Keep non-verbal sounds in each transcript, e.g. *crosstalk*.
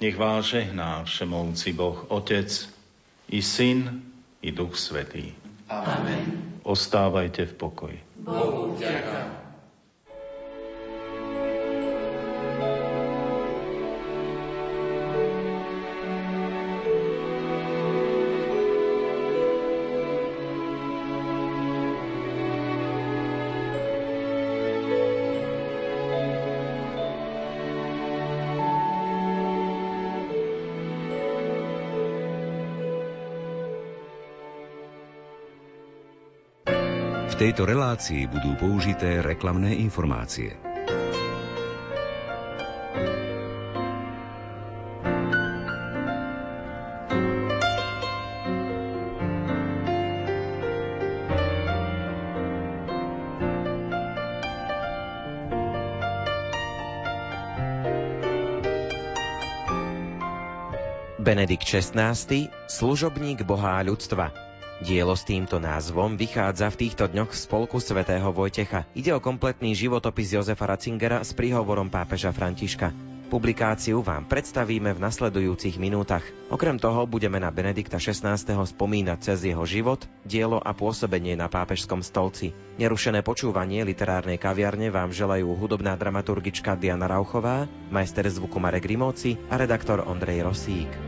Nech vás žehná všemovci Boh Otec, i Syn, i Duch Svetý. Amen. Ostávajte v pokoji. Bohu vďaka. Tejto relácii budú použité reklamné informácie. Benedikt XVI, služobník Boha ľudstva. Dielo s týmto názvom vychádza v týchto dňoch z spolku svätého Vojtecha. Ide o kompletný životopis Jozefa Ratzingera s príhovorom pápeža Františka. Publikáciu vám predstavíme v nasledujúcich minútach. Okrem toho budeme na Benedikta XVI. spomínať cez jeho život, dielo a pôsobenie na pápežskom stolci. Nerušené počúvanie literárnej kaviarne vám želajú hudobná dramaturgička Diana Rauchová, majster zvuku Marek Rimóci a redaktor Ondrej Rosík.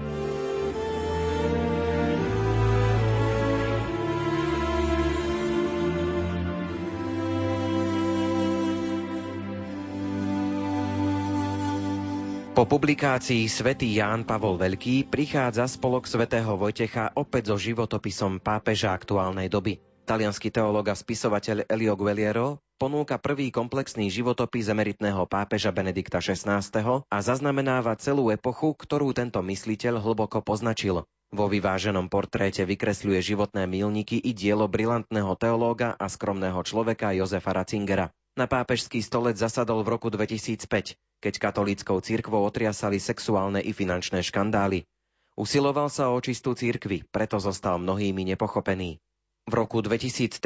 Po publikácii Svetý Ján Pavol Veľký prichádza spolok svätého Vojtecha opäť so životopisom pápeža aktuálnej doby. Talianský teológ a spisovateľ Elio Gueliero ponúka prvý komplexný životopis emeritného pápeža Benedikta XVI. a zaznamenáva celú epochu, ktorú tento mysliteľ hlboko poznačil. Vo vyváženom portréte vykresľuje životné milníky i dielo brilantného teológa a skromného človeka Jozefa Ratzingera. Na pápežský stolec zasadol v roku 2005 keď katolíckou církvou otriasali sexuálne i finančné škandály. Usiloval sa o čistú církvy, preto zostal mnohými nepochopený. V roku 2013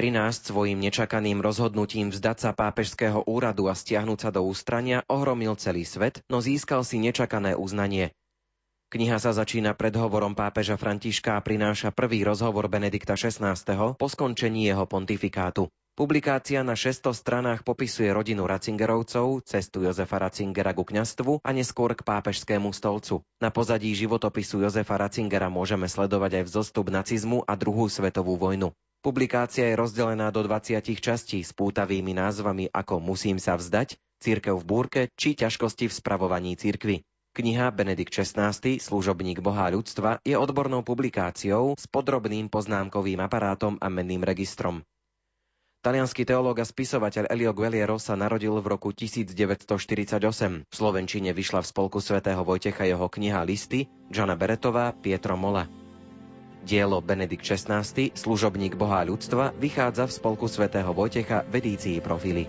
svojim nečakaným rozhodnutím vzdať sa pápežského úradu a stiahnuť sa do ústrania ohromil celý svet, no získal si nečakané uznanie. Kniha sa začína predhovorom pápeža Františka a prináša prvý rozhovor Benedikta XVI. po skončení jeho pontifikátu. Publikácia na 600 stranách popisuje rodinu Ratzingerovcov, cestu Jozefa Ratzingera ku kňastvu a neskôr k pápežskému stolcu. Na pozadí životopisu Jozefa Ratzingera môžeme sledovať aj vzostup nacizmu a druhú svetovú vojnu. Publikácia je rozdelená do 20 častí s pútavými názvami ako Musím sa vzdať, Církev v búrke či ťažkosti v spravovaní církvy. Kniha Benedikt XVI, služobník Boha ľudstva, je odbornou publikáciou s podrobným poznámkovým aparátom a menným registrom. Talianský teológ a spisovateľ Elio Gueliero sa narodil v roku 1948. V Slovenčine vyšla v spolku svätého Vojtecha jeho kniha Listy, Jana Beretová, Pietro Mola. Dielo Benedikt XVI, služobník Boha ľudstva, vychádza v spolku svätého Vojtecha v edícii profily.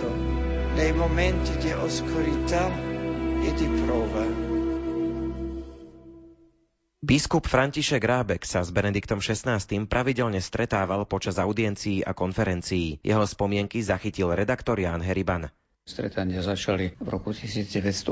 nei momenti di oscurità e di prova. Biskup František Rábek sa s Benediktom XVI pravidelne stretával počas audiencií a konferencií. Jeho spomienky zachytil redaktor Jan Heriban. Stretania začali v roku 1987,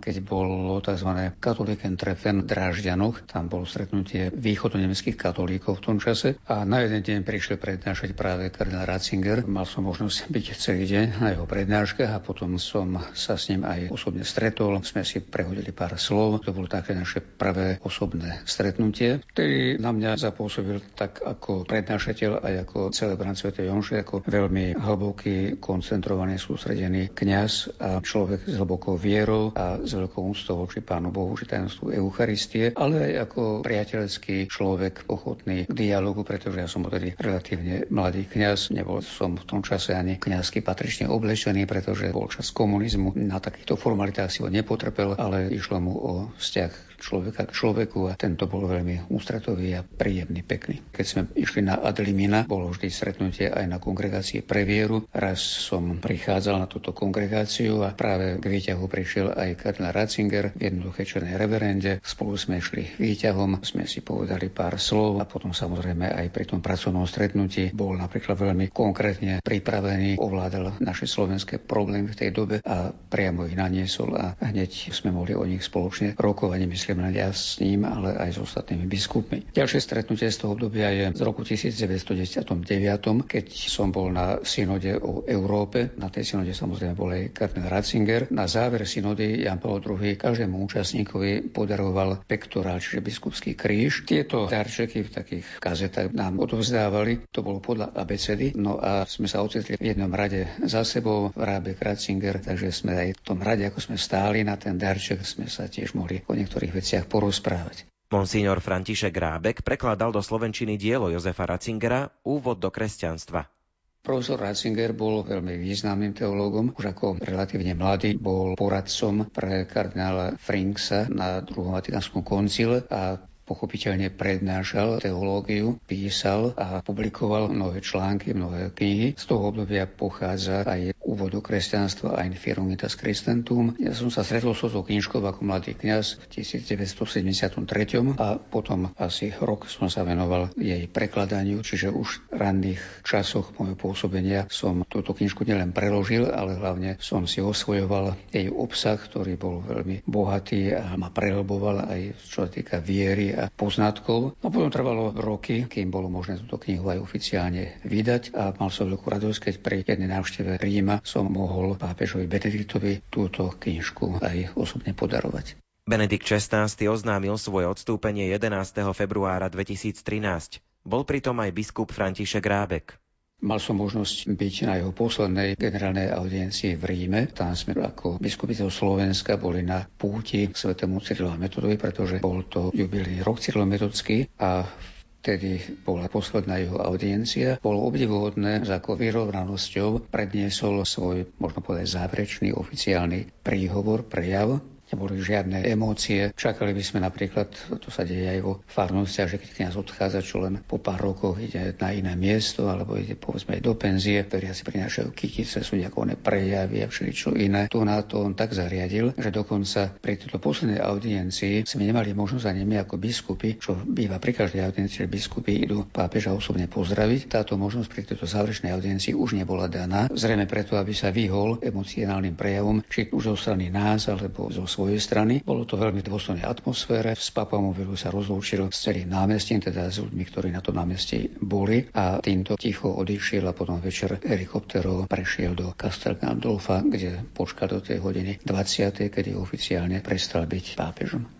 keď bolo tzv. katoliken treffen v Drážďanoch. Tam bolo stretnutie východonemeckých katolíkov v tom čase a na jeden deň prišli prednášať práve kardinál Ratzinger. Mal som možnosť *laughs* byť celý deň na jeho prednáškach a potom som sa s ním aj osobne stretol. Sme si prehodili pár slov. To bolo také naše prvé osobné stretnutie, ktorý na mňa zapôsobil tak ako prednášateľ aj ako celebrant Sv. Jonše, ako veľmi hlboký kon koncentrovaný, sústredený kňaz a človek s hlbokou vierou a s veľkou úctou voči Pánu Bohu, či tajomstvu Eucharistie, ale aj ako priateľský človek ochotný k dialogu, pretože ja som tedy relatívne mladý kňaz. Nebol som v tom čase ani kňazky patrične oblečený, pretože bol čas komunizmu. Na takýchto formalitách si ho nepotrpel, ale išlo mu o vzťah človeka k človeku a tento bol veľmi ústretový a príjemný, pekný. Keď sme išli na Adlimina, bolo vždy stretnutie aj na kongregácie pre vieru. Raz som prichádzal na túto kongregáciu a práve k výťahu prišiel aj kardinál Ratzinger v jednoduché černej reverende. Spolu sme šli výťahom, sme si povedali pár slov a potom samozrejme aj pri tom pracovnom stretnutí bol napríklad veľmi konkrétne pripravený, ovládal naše slovenské problémy v tej dobe a priamo ich naniesol a hneď sme mohli o nich spoločne rokovať. Myslím, nemyslím len ja s ním, ale aj s ostatnými biskupmi. Ďalšie stretnutie z toho obdobia je z roku 1999, keď som bol na synode o Európe. Na tej synode samozrejme bol aj kardinál Ratzinger. Na záver synody Jan Paul II každému účastníkovi podaroval pektorál, čiže biskupský kríž. Tieto darčeky v takých kazetách nám odovzdávali. To bolo podľa abecedy. No a sme sa ocitli v jednom rade za sebou, Rábek Ratzinger, takže sme aj v tom rade, ako sme stáli na ten darček, sme sa tiež mohli o niektorých veciach porozprávať. Monsignor František Rábek prekladal do slovenčiny dielo Jozefa Ratzingera Úvod do kresťanstva. Profesor Ratzinger bol veľmi významným teológom. Už ako relatívne mladý bol poradcom pre kardinála Frinksa na druhom Vatikánskom koncile a pochopiteľne prednášal teológiu, písal a publikoval mnohé články, mnohé knihy. Z toho obdobia pochádza aj úvod do kresťanstva a Infirmitas Christentum. Ja som sa stretol s touto knižkou ako mladý kňaz v 1973 a potom asi rok som sa venoval jej prekladaniu, čiže už v ranných časoch môjho pôsobenia som túto knižku nielen preložil, ale hlavne som si osvojoval jej obsah, ktorý bol veľmi bohatý a ma prehlboval aj čo sa týka viery poznatkov. A potom trvalo roky, kým bolo možné túto knihu aj oficiálne vydať a mal som veľkú radosť, keď pri jednej návšteve Ríma som mohol pápežovi Benediktovi túto knižku aj osobne podarovať. Benedikt XVI oznámil svoje odstúpenie 11. februára 2013. Bol pritom aj biskup František Rábek. Mal som možnosť byť na jeho poslednej generálnej audiencii v Ríme. Tam sme ako biskupiteľ Slovenska boli na púti svetému Cyrilovi Metodovi, pretože bol to jubilný rok Cyrilo Metodský a Vtedy bola posledná jeho audiencia. Bolo obdivuhodné, že ako vyrovnanosťou predniesol svoj, možno povedať, záverečný oficiálny príhovor, prejav neboli žiadne emócie. Čakali by sme napríklad, to sa deje aj vo farnostiach, že keď kniaz odchádza, čo len po pár rokoch ide na iné miesto, alebo ide povedzme aj do penzie, ktorí si prinášajú kytice, sú nejaké prejavy a všeličo iné. Tu na to on tak zariadil, že dokonca pri tejto poslednej audiencii sme nemali možnosť ani my ako biskupy, čo býva pri každej audiencii, že biskupy idú pápeža osobne pozdraviť. Táto možnosť pri tejto záverečnej audiencii už nebola daná, zrejme preto, aby sa vyhol emocionálnym prejavom, či už zo strany nás, alebo zo svojej strany. Bolo to veľmi dôstojnej atmosfére. Z Papamovilu sa rozlúčil s celým námestím, teda s ľuďmi, ktorí na tom námestí boli a týmto ticho odišiel a potom večer helikopterov prešiel do Castel Gandolfa, kde počkal do tej hodiny 20. kedy oficiálne prestal byť pápežom.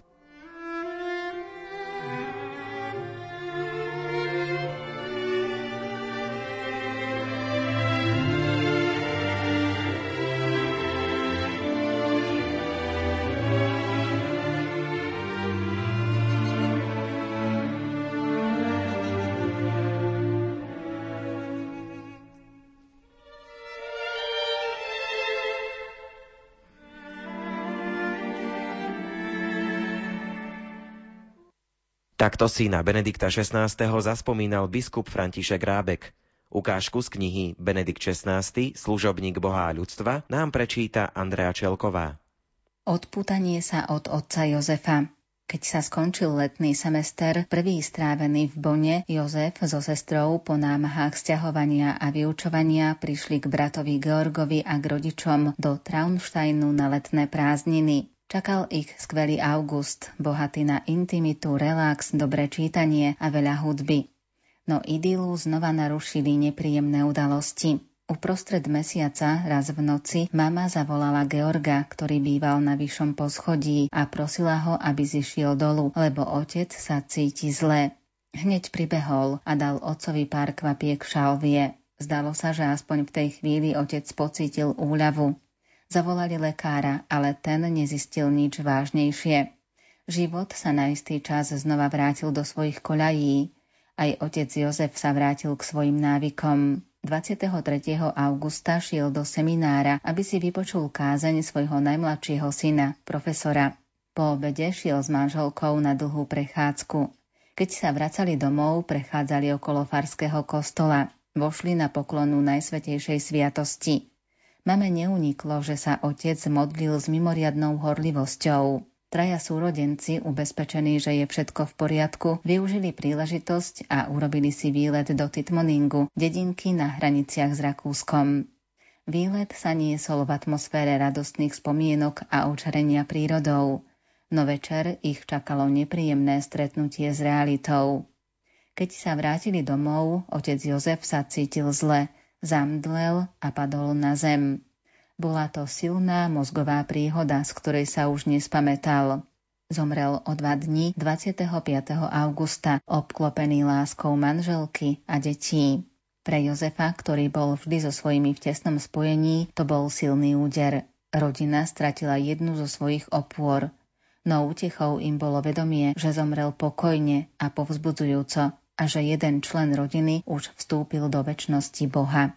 Takto si na Benedikta XVI. zaspomínal biskup František Rábek. Ukážku z knihy Benedikt XVI. služobník Boha a ľudstva nám prečíta Andrea Čelková. Odputanie sa od otca Jozefa keď sa skončil letný semester, prvý strávený v Bone, Jozef so sestrou po námahách sťahovania a vyučovania prišli k bratovi Georgovi a k rodičom do Traunsteinu na letné prázdniny. Čakal ich skvelý august, bohatý na intimitu, relax, dobré čítanie a veľa hudby. No idylu znova narušili nepríjemné udalosti. Uprostred mesiaca, raz v noci, mama zavolala Georga, ktorý býval na vyššom poschodí a prosila ho, aby zišiel dolu, lebo otec sa cíti zle. Hneď pribehol a dal otcovi pár kvapiek šalvie. Zdalo sa, že aspoň v tej chvíli otec pocítil úľavu. Zavolali lekára, ale ten nezistil nič vážnejšie. Život sa na istý čas znova vrátil do svojich koľají. Aj otec Jozef sa vrátil k svojim návykom. 23. augusta šiel do seminára, aby si vypočul kázeň svojho najmladšieho syna, profesora. Po obede šiel s manželkou na dlhú prechádzku. Keď sa vracali domov, prechádzali okolo farského kostola. Vošli na poklonu Najsvetejšej sviatosti. Mame neuniklo, že sa otec modlil s mimoriadnou horlivosťou. Traja súrodenci, ubezpečení, že je všetko v poriadku, využili príležitosť a urobili si výlet do Titmoningu, dedinky na hraniciach s Rakúskom. Výlet sa niesol v atmosfére radostných spomienok a očarenia prírodou, no večer ich čakalo nepríjemné stretnutie s realitou. Keď sa vrátili domov, otec Jozef sa cítil zle – zamdlel a padol na zem. Bola to silná mozgová príhoda, z ktorej sa už nespamätal. Zomrel o dva dní 25. augusta, obklopený láskou manželky a detí. Pre Jozefa, ktorý bol vždy so svojimi v tesnom spojení, to bol silný úder. Rodina stratila jednu zo svojich opôr, no útechou im bolo vedomie, že zomrel pokojne a povzbudzujúco, a že jeden člen rodiny už vstúpil do väčšnosti Boha.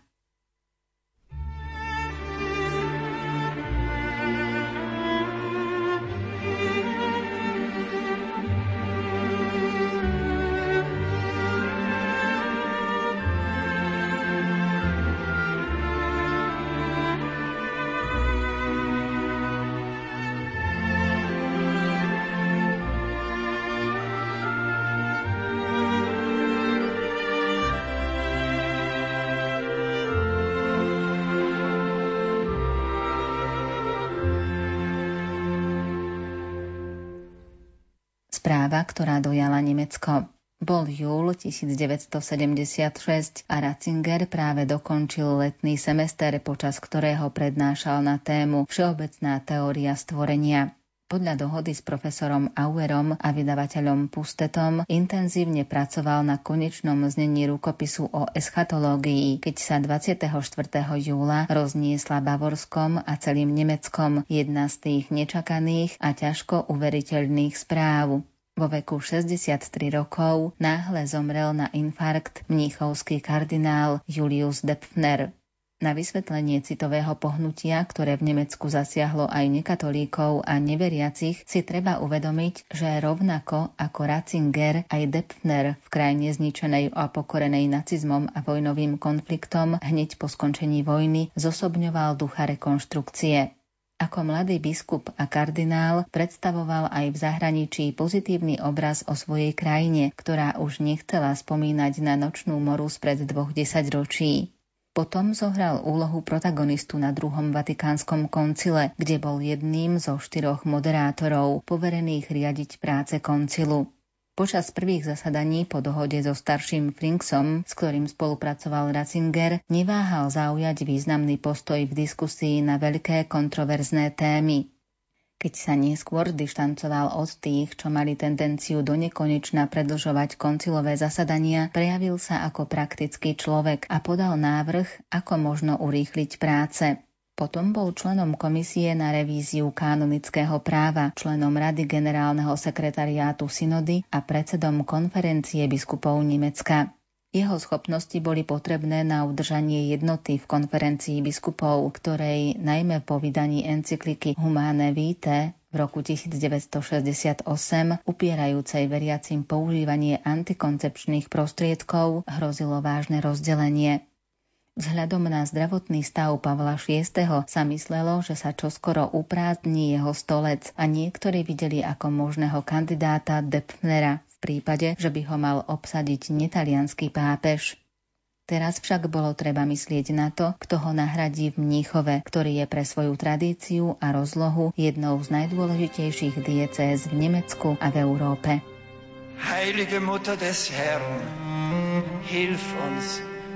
Ktorá dojala Nemecko. Bol júl 1976 a Ratzinger práve dokončil letný semester, počas ktorého prednášal na tému Všeobecná teória stvorenia. Podľa dohody s profesorom Auerom a vydavateľom Pustetom intenzívne pracoval na konečnom znení rukopisu o eschatológii, keď sa 24. júla rozniesla Bavorskom a celým Nemeckom jedna z tých nečakaných a ťažko uveriteľných správ. Vo veku 63 rokov náhle zomrel na infarkt mníchovský kardinál Julius Depfner. Na vysvetlenie citového pohnutia, ktoré v Nemecku zasiahlo aj nekatolíkov a neveriacich, si treba uvedomiť, že rovnako ako Ratzinger aj Depfner v krajine zničenej a pokorenej nacizmom a vojnovým konfliktom hneď po skončení vojny zosobňoval ducha rekonštrukcie. Ako mladý biskup a kardinál predstavoval aj v zahraničí pozitívny obraz o svojej krajine, ktorá už nechcela spomínať na nočnú moru spred dvoch desaťročí. Potom zohral úlohu protagonistu na druhom Vatikánskom koncile, kde bol jedným zo štyroch moderátorov poverených riadiť práce koncilu. Počas prvých zasadaní po dohode so starším Frinksom, s ktorým spolupracoval Ratzinger, neváhal zaujať významný postoj v diskusii na veľké kontroverzné témy. Keď sa neskôr dištancoval od tých, čo mali tendenciu do nekonečna predlžovať koncilové zasadania, prejavil sa ako praktický človek a podal návrh, ako možno urýchliť práce. Potom bol členom komisie na revíziu kanonického práva, členom Rady generálneho sekretariátu synody a predsedom konferencie biskupov Nemecka. Jeho schopnosti boli potrebné na udržanie jednoty v konferencii biskupov, ktorej najmä po vydaní encykliky Humane Vitae v roku 1968 upierajúcej veriacim používanie antikoncepčných prostriedkov hrozilo vážne rozdelenie. Vzhľadom na zdravotný stav Pavla VI. sa myslelo, že sa čoskoro uprázdni jeho stolec a niektorí videli ako možného kandidáta Depnera prípade, že by ho mal obsadiť netalianský pápež. Teraz však bolo treba myslieť na to, kto ho nahradí v Mníchove, ktorý je pre svoju tradíciu a rozlohu jednou z najdôležitejších diecéz v Nemecku a v Európe. Heilige Mutter des Herrn, hilf uns,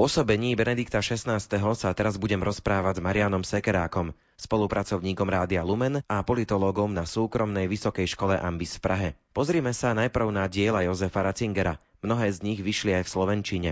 Pôsobení Benedikta XVI. sa teraz budem rozprávať s Marianom Sekerákom, spolupracovníkom Rádia Lumen a politológom na súkromnej vysokej škole Ambis v Prahe. Pozrime sa najprv na diela Jozefa Ratzingera. Mnohé z nich vyšli aj v Slovenčine.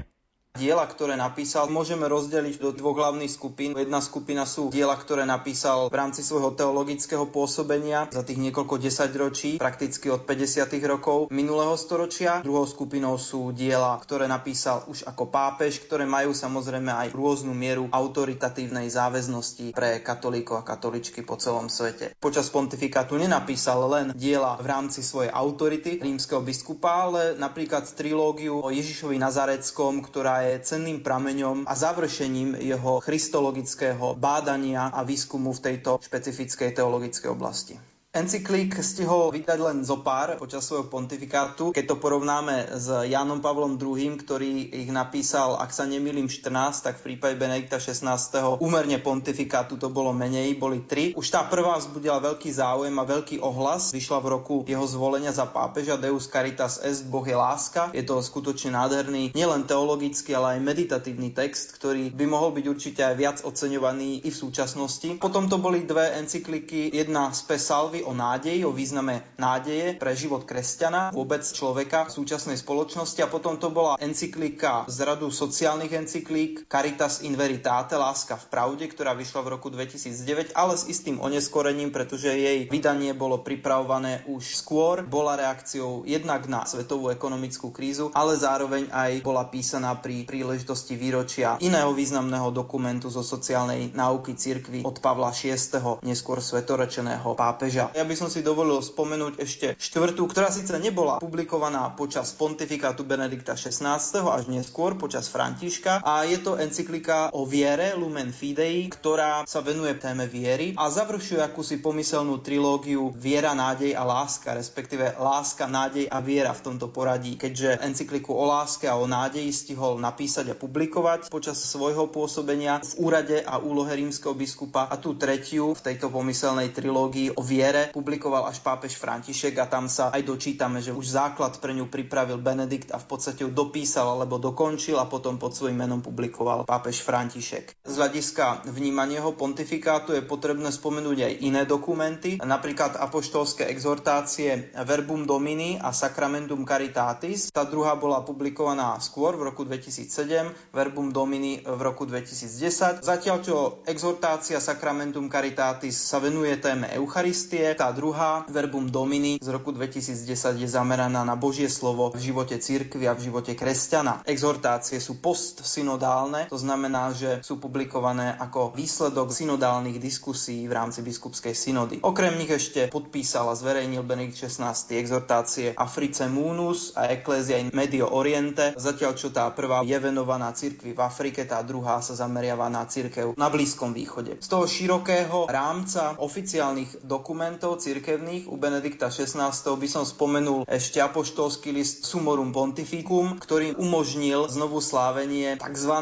Diela, ktoré napísal, môžeme rozdeliť do dvoch hlavných skupín. Jedna skupina sú diela, ktoré napísal v rámci svojho teologického pôsobenia za tých niekoľko desaťročí, prakticky od 50. rokov minulého storočia. Druhou skupinou sú diela, ktoré napísal už ako pápež, ktoré majú samozrejme aj rôznu mieru autoritatívnej záväznosti pre katolíkov a katoličky po celom svete. Počas pontifikátu nenapísal len diela v rámci svojej autority rímskeho biskupa, ale napríklad trilógiu o Ježišovi Nazareckom, ktorá je cenným prameňom a završením jeho christologického bádania a výskumu v tejto špecifickej teologickej oblasti. Encyklík stihol vydať len zo pár počas svojho pontifikátu. Keď to porovnáme s Jánom Pavlom II, ktorý ich napísal, ak sa nemýlim, 14, tak v prípade Benedikta 16. úmerne pontifikátu to bolo menej, boli tri. Už tá prvá vzbudila veľký záujem a veľký ohlas. Vyšla v roku jeho zvolenia za pápeža Deus Caritas Est, Boh je láska. Je to skutočne nádherný, nielen teologický, ale aj meditatívny text, ktorý by mohol byť určite aj viac oceňovaný i v súčasnosti. Potom to boli dve encykliky, jedna z Pesalvy, o nádeji, o význame nádeje pre život kresťana, vôbec človeka v súčasnej spoločnosti a potom to bola encyklika z radu sociálnych encyklík Caritas in Veritate, Láska v pravde, ktorá vyšla v roku 2009, ale s istým oneskorením, pretože jej vydanie bolo pripravované už skôr, bola reakciou jednak na svetovú ekonomickú krízu, ale zároveň aj bola písaná pri príležitosti výročia iného významného dokumentu zo sociálnej náuky cirkvy od Pavla VI, neskôr svetorečeného pápeža. Ja by som si dovolil spomenúť ešte štvrtú, ktorá síce nebola publikovaná počas pontifikátu Benedikta XVI až neskôr počas Františka a je to encyklika o viere Lumen Fidei, ktorá sa venuje téme viery a završuje akúsi pomyselnú trilógiu Viera, nádej a láska, respektíve Láska, nádej a viera v tomto poradí, keďže encykliku o láske a o nádeji stihol napísať a publikovať počas svojho pôsobenia v úrade a úlohe rímskeho biskupa a tú tretiu v tejto pomyselnej trilógii o viere viere publikoval až pápež František a tam sa aj dočítame, že už základ pre ňu pripravil Benedikt a v podstate ju dopísal alebo dokončil a potom pod svojím menom publikoval pápež František. Z hľadiska vnímania jeho pontifikátu je potrebné spomenúť aj iné dokumenty, napríklad apoštolské exhortácie Verbum Domini a Sacramentum Caritatis. Tá druhá bola publikovaná skôr v roku 2007, Verbum Domini v roku 2010. Zatiaľ čo exhortácia Sacramentum Caritatis sa venuje téme Eucharistie, tá druhá, Verbum Domini z roku 2010 je zameraná na Božie slovo v živote cirkvi a v živote kresťana. Exhortácie sú postsynodálne, to znamená, že sú publikované ako výsledok synodálnych diskusí v rámci biskupskej synody. Okrem nich ešte podpísal a zverejnil Benedikt XVI exhortácie Africe Munus a Ecclesia in Medio Oriente, zatiaľ čo tá prvá je venovaná cirkvi v Afrike, tá druhá sa zameriava na cirkev na Blízkom východe. Z toho širokého rámca oficiálnych dokumentov dokumentov cirkevných u Benedikta XVI by som spomenul ešte apoštolský list Sumorum Pontificum, ktorý umožnil znovu slávenie tzv.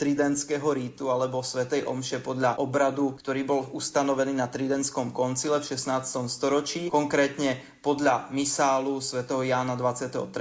tridentského rítu alebo Svetej Omše podľa obradu, ktorý bol ustanovený na Tridentskom koncile v 16. storočí, konkrétne podľa misálu svätého Jána 23.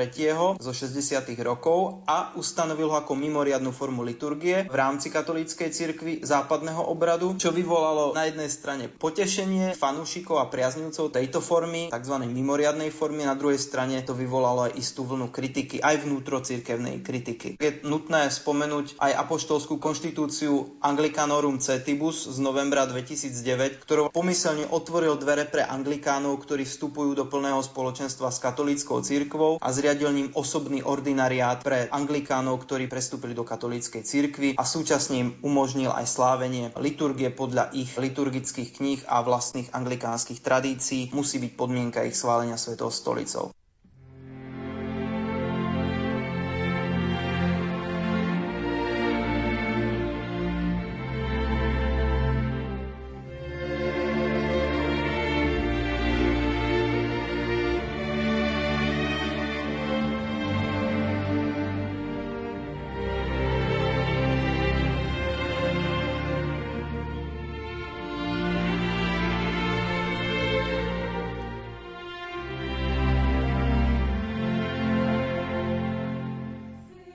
zo 60. rokov a ustanovil ho ako mimoriadnu formu liturgie v rámci katolíckej cirkvi západného obradu, čo vyvolalo na jednej strane potešenie fanúšikov a priaznivcov tejto formy, tzv. mimoriadnej formy, na druhej strane to vyvolalo aj istú vlnu kritiky, aj vnútrocirkevnej kritiky. Je nutné spomenúť aj apoštolskú konštitúciu Anglicanorum Cetibus z novembra 2009, ktorou pomyselne otvoril dvere pre anglikánov, ktorí vstupujú do plného spoločenstva s katolíckou cirkvou a zriadil ním osobný ordinariát pre anglikánov, ktorí prestúpili do katolíckej cirkvy a súčasne im umožnil aj slávenie liturgie podľa ich liturgických kníh a vlastných anglikánskych tradícií musí byť podmienka ich schválenia Svetou stolicou.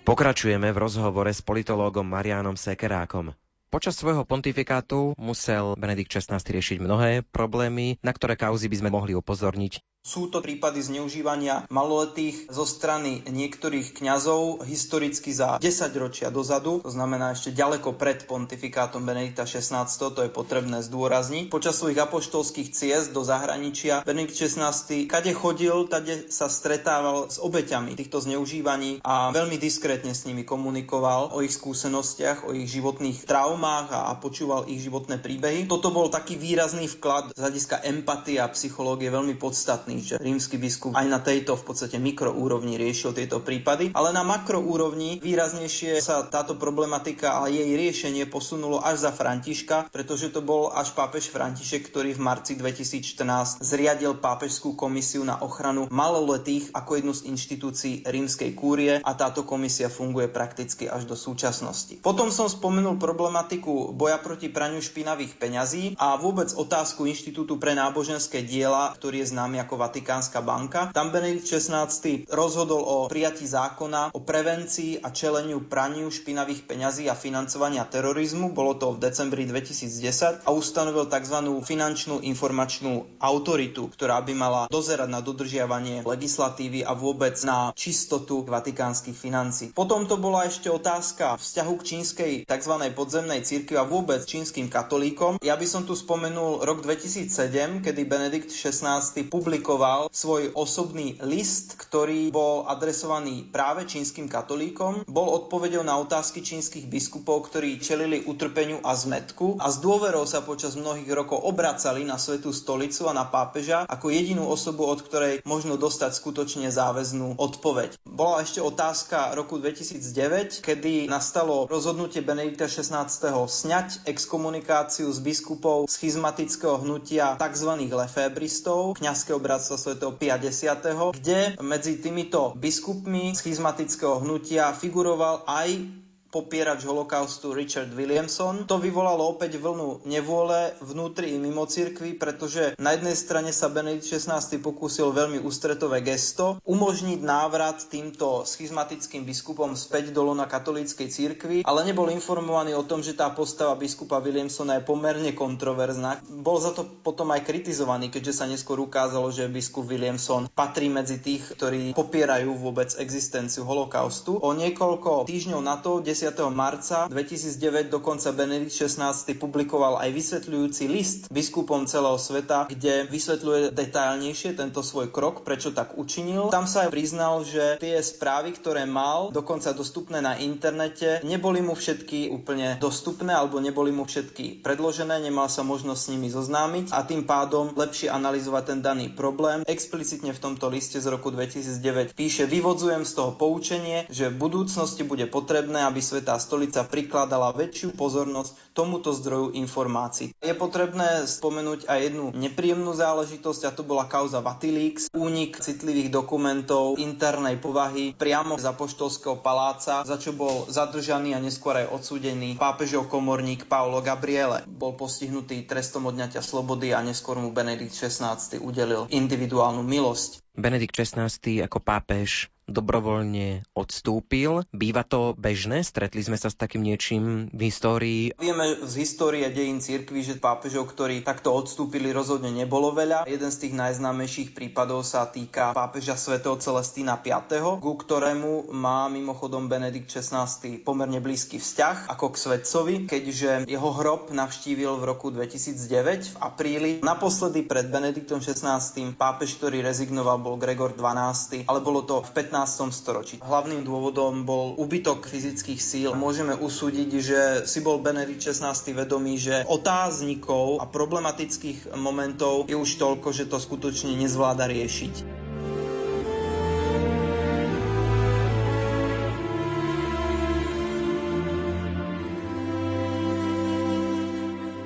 Pokračujeme v rozhovore s politológom Marianom Sekerákom. Počas svojho pontifikátu musel Benedikt XVI riešiť mnohé problémy, na ktoré kauzy by sme mohli upozorniť. Sú to prípady zneužívania maloletých zo strany niektorých kňazov historicky za 10 ročia dozadu, to znamená ešte ďaleko pred pontifikátom Benedikta XVI, to je potrebné zdôrazniť. Počas svojich apoštolských ciest do zahraničia Benedikt XVI, kade chodil, tade sa stretával s obeťami týchto zneužívaní a veľmi diskrétne s nimi komunikoval o ich skúsenostiach, o ich životných traumách a počúval ich životné príbehy. Toto bol taký výrazný vklad z hľadiska empatie a psychológie veľmi podstatný že rímsky biskup aj na tejto v podstate mikroúrovni riešil tieto prípady, ale na makroúrovni výraznejšie sa táto problematika a jej riešenie posunulo až za Františka, pretože to bol až pápež František, ktorý v marci 2014 zriadil pápežskú komisiu na ochranu maloletých ako jednu z inštitúcií rímskej kúrie a táto komisia funguje prakticky až do súčasnosti. Potom som spomenul problematiku boja proti praniu špinavých peňazí a vôbec otázku Inštitútu pre náboženské diela, ktorý je známy ako Vatikánska banka. Tam Benedikt XVI rozhodol o prijatí zákona o prevencii a čeleniu praniu špinavých peňazí a financovania terorizmu. Bolo to v decembri 2010 a ustanovil tzv. finančnú informačnú autoritu, ktorá by mala dozerať na dodržiavanie legislatívy a vôbec na čistotu vatikánskych financí. Potom to bola ešte otázka vzťahu k čínskej tzv. podzemnej cirkvi a vôbec čínskym katolíkom. Ja by som tu spomenul rok 2007, kedy Benedikt XVI publikoval publikoval svoj osobný list, ktorý bol adresovaný práve čínskym katolíkom. Bol odpovedou na otázky čínskych biskupov, ktorí čelili utrpeniu a zmetku a s dôverou sa počas mnohých rokov obracali na Svetú stolicu a na pápeža ako jedinú osobu, od ktorej možno dostať skutočne záväznú odpoveď. Bola ešte otázka roku 2009, kedy nastalo rozhodnutie Benedikta XVI. sňať exkomunikáciu z biskupov schizmatického hnutia tzv. lefébristov, kňazského bratstva bratstva svätého 50., kde medzi týmito biskupmi schizmatického hnutia figuroval aj popierač holokaustu Richard Williamson. To vyvolalo opäť vlnu nevôle vnútri i mimo cirkvi, pretože na jednej strane sa Benedikt XVI pokúsil veľmi ústretové gesto umožniť návrat týmto schizmatickým biskupom späť do lona katolíckej cirkvi, ale nebol informovaný o tom, že tá postava biskupa Williamsona je pomerne kontroverzná. Bol za to potom aj kritizovaný, keďže sa neskôr ukázalo, že biskup Williamson patrí medzi tých, ktorí popierajú vôbec existenciu holokaustu. O niekoľko týždňov na to, 10. marca 2009 dokonca Benedikt XVI publikoval aj vysvetľujúci list biskupom celého sveta, kde vysvetľuje detailnejšie tento svoj krok, prečo tak učinil. Tam sa aj priznal, že tie správy, ktoré mal, dokonca dostupné na internete, neboli mu všetky úplne dostupné alebo neboli mu všetky predložené, nemal sa možnosť s nimi zoznámiť a tým pádom lepšie analyzovať ten daný problém. Explicitne v tomto liste z roku 2009 píše, vyvodzujem z toho poučenie, že v budúcnosti bude potrebné, aby Svetá stolica prikladala väčšiu pozornosť tomuto zdroju informácií. Je potrebné spomenúť aj jednu nepríjemnú záležitosť a to bola kauza Vatilix, únik citlivých dokumentov internej povahy priamo z apoštolského paláca, za čo bol zadržaný a neskôr aj odsúdený pápežov komorník Paolo Gabriele. Bol postihnutý trestom odňatia slobody a neskôr mu Benedikt XVI udelil individuálnu milosť. Benedikt XVI ako pápež dobrovoľne odstúpil. Býva to bežné? Stretli sme sa s takým niečím v histórii? Vieme z histórie dejín cirkvi, že pápežov, ktorí takto odstúpili, rozhodne nebolo veľa. Jeden z tých najznámejších prípadov sa týka pápeža svätého Celestína V, ku ktorému má mimochodom Benedikt XVI pomerne blízky vzťah ako k svetcovi, keďže jeho hrob navštívil v roku 2009 v apríli. Naposledy pred Benediktom XVI pápež, ktorý rezignoval, bol Gregor XII, ale bolo to v 15 19. storočí. Hlavným dôvodom bol úbytok fyzických síl. Môžeme usúdiť, že si bol Benedikt XVI vedomý, že otáznikov a problematických momentov je už toľko, že to skutočne nezvláda riešiť.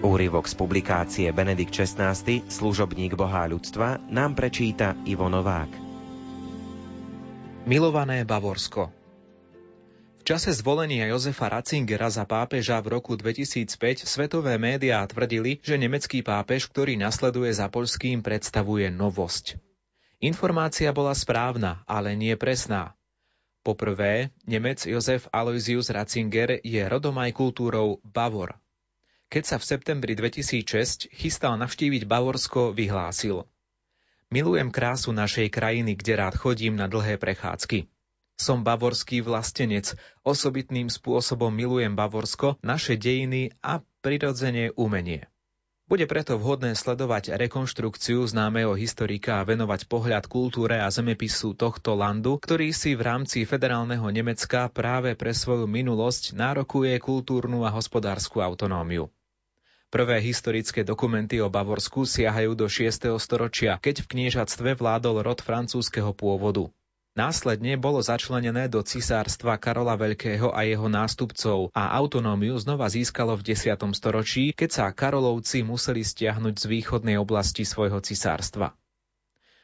Úryvok z publikácie Benedikt XVI, služobník Boha ľudstva, nám prečíta Ivo Novák. Milované Bavorsko v čase zvolenia Jozefa Ratzingera za pápeža v roku 2005 svetové médiá tvrdili, že nemecký pápež, ktorý nasleduje za poľským, predstavuje novosť. Informácia bola správna, ale nie presná. Poprvé, Nemec Jozef Aloysius Ratzinger je rodom aj kultúrou Bavor. Keď sa v septembri 2006 chystal navštíviť Bavorsko, vyhlásil – Milujem krásu našej krajiny, kde rád chodím na dlhé prechádzky. Som bavorský vlastenec, osobitným spôsobom milujem Bavorsko, naše dejiny a prirodzene umenie. Bude preto vhodné sledovať rekonštrukciu známeho historika a venovať pohľad kultúre a zemepisu tohto landu, ktorý si v rámci federálneho Nemecka práve pre svoju minulosť nárokuje kultúrnu a hospodárskú autonómiu. Prvé historické dokumenty o Bavorsku siahajú do 6. storočia, keď v kniežatstve vládol rod francúzskeho pôvodu. Následne bolo začlenené do cisárstva Karola Veľkého a jeho nástupcov a autonómiu znova získalo v 10. storočí, keď sa Karolovci museli stiahnuť z východnej oblasti svojho cisárstva.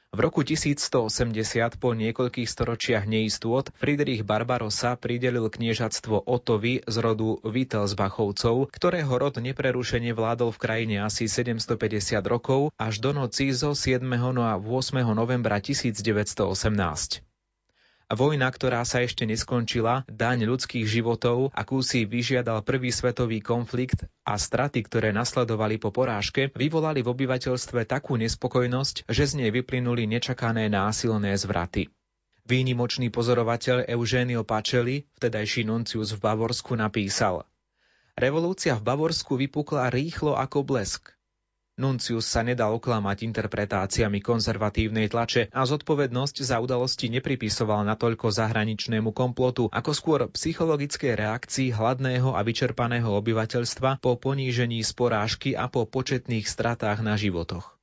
V roku 1180 po niekoľkých storočiach neistôt Friedrich Barbarossa pridelil kniežatstvo Otovi z rodu Wittelsbachovcov, ktorého rod neprerušene vládol v krajine asi 750 rokov až do noci zo 7. no a 8. novembra 1918. Vojna, ktorá sa ešte neskončila, daň ľudských životov, akú si vyžiadal prvý svetový konflikt a straty, ktoré nasledovali po porážke, vyvolali v obyvateľstve takú nespokojnosť, že z nej vyplynuli nečakané násilné zvraty. Výnimočný pozorovateľ Eugenio Pacelli, vtedajší nuncius v Bavorsku, napísal Revolúcia v Bavorsku vypukla rýchlo ako blesk. Nuncius sa nedal oklamať interpretáciami konzervatívnej tlače a zodpovednosť za udalosti nepripisoval natoľko zahraničnému komplotu, ako skôr psychologickej reakcii hladného a vyčerpaného obyvateľstva po ponížení z porážky a po početných stratách na životoch.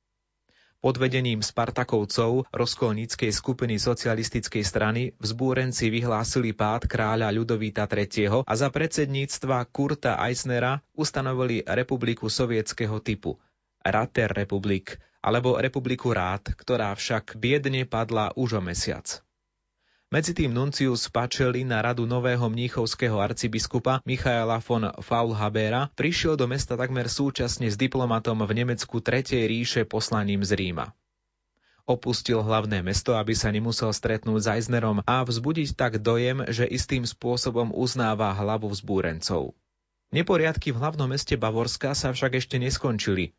Pod vedením Spartakovcov rozkolníckej skupiny socialistickej strany vzbúrenci vyhlásili pád kráľa Ľudovíta III. a za predsedníctva Kurta Eisnera ustanovili republiku sovietského typu – Rater Republik alebo Republiku Rád, ktorá však biedne padla už o mesiac. Medzi tým Nuncius Pacelli na radu nového mníchovského arcibiskupa Michaela von Faulhabera prišiel do mesta takmer súčasne s diplomatom v Nemecku Tretej ríše poslaním z Ríma. Opustil hlavné mesto, aby sa nemusel stretnúť s Eisnerom a vzbudiť tak dojem, že istým spôsobom uznáva hlavu vzbúrencov. Neporiadky v hlavnom meste Bavorska sa však ešte neskončili.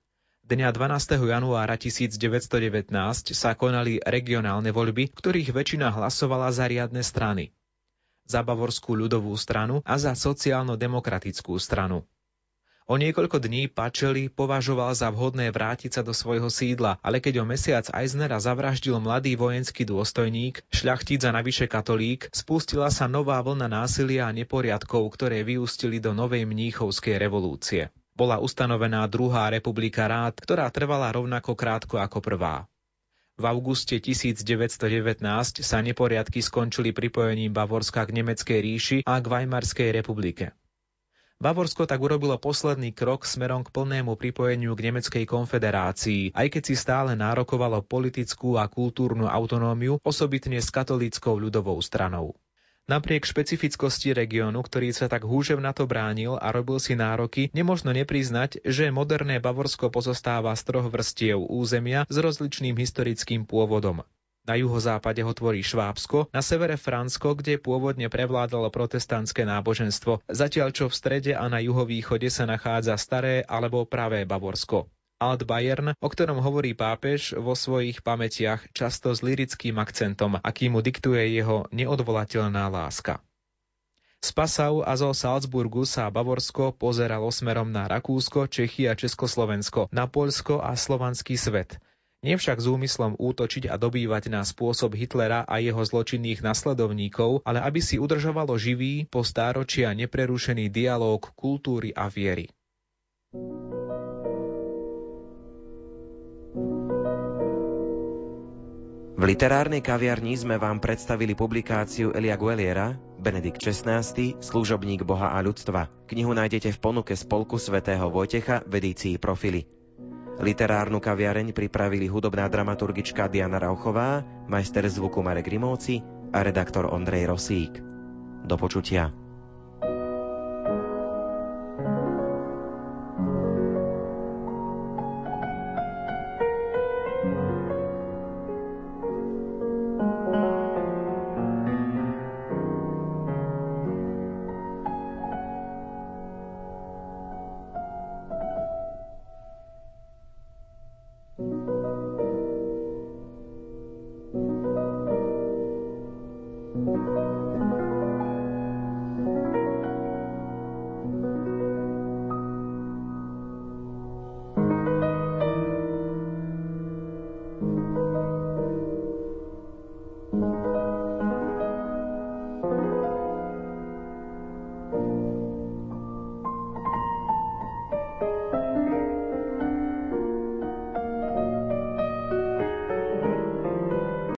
Dňa 12. januára 1919 sa konali regionálne voľby, ktorých väčšina hlasovala za riadne strany. Za Bavorskú ľudovú stranu a za sociálno-demokratickú stranu. O niekoľko dní Pačeli považoval za vhodné vrátiť sa do svojho sídla, ale keď o mesiac Eisnera zavraždil mladý vojenský dôstojník, šľachtic a navyše katolík, spustila sa nová vlna násilia a neporiadkov, ktoré vyústili do novej mníchovskej revolúcie bola ustanovená druhá republika rád, ktorá trvala rovnako krátko ako prvá. V auguste 1919 sa neporiadky skončili pripojením Bavorska k Nemeckej ríši a k Weimarskej republike. Bavorsko tak urobilo posledný krok smerom k plnému pripojeniu k Nemeckej konfederácii, aj keď si stále nárokovalo politickú a kultúrnu autonómiu, osobitne s katolíckou ľudovou stranou. Napriek špecifickosti regiónu, ktorý sa tak húževnato bránil a robil si nároky, nemožno nepriznať, že moderné Bavorsko pozostáva z troch vrstiev územia s rozličným historickým pôvodom. Na juhozápade ho tvorí Švábsko, na severe Fransko, kde pôvodne prevládalo protestantské náboženstvo, zatiaľ čo v strede a na juhovýchode sa nachádza staré alebo pravé Bavorsko. Alt Bayern, o ktorom hovorí pápež vo svojich pamätiach často s lirickým akcentom, aký mu diktuje jeho neodvolateľná láska. Z Passau a zo Salzburgu sa Bavorsko pozeralo smerom na Rakúsko, Čechy a Československo, na Poľsko a slovanský svet. Nevšak s úmyslom útočiť a dobývať na spôsob Hitlera a jeho zločinných nasledovníkov, ale aby si udržovalo živý, po stáročia neprerušený dialóg kultúry a viery. V literárnej kaviarni sme vám predstavili publikáciu Elia Gueliera Benedikt XVI, služobník Boha a ľudstva. Knihu nájdete v ponuke Spolku svätého Vojtecha v edícii Profily. Literárnu kaviareň pripravili hudobná dramaturgička Diana Rauchová, majster zvuku Marek Rimovci a redaktor Ondrej Rosík. Do počutia.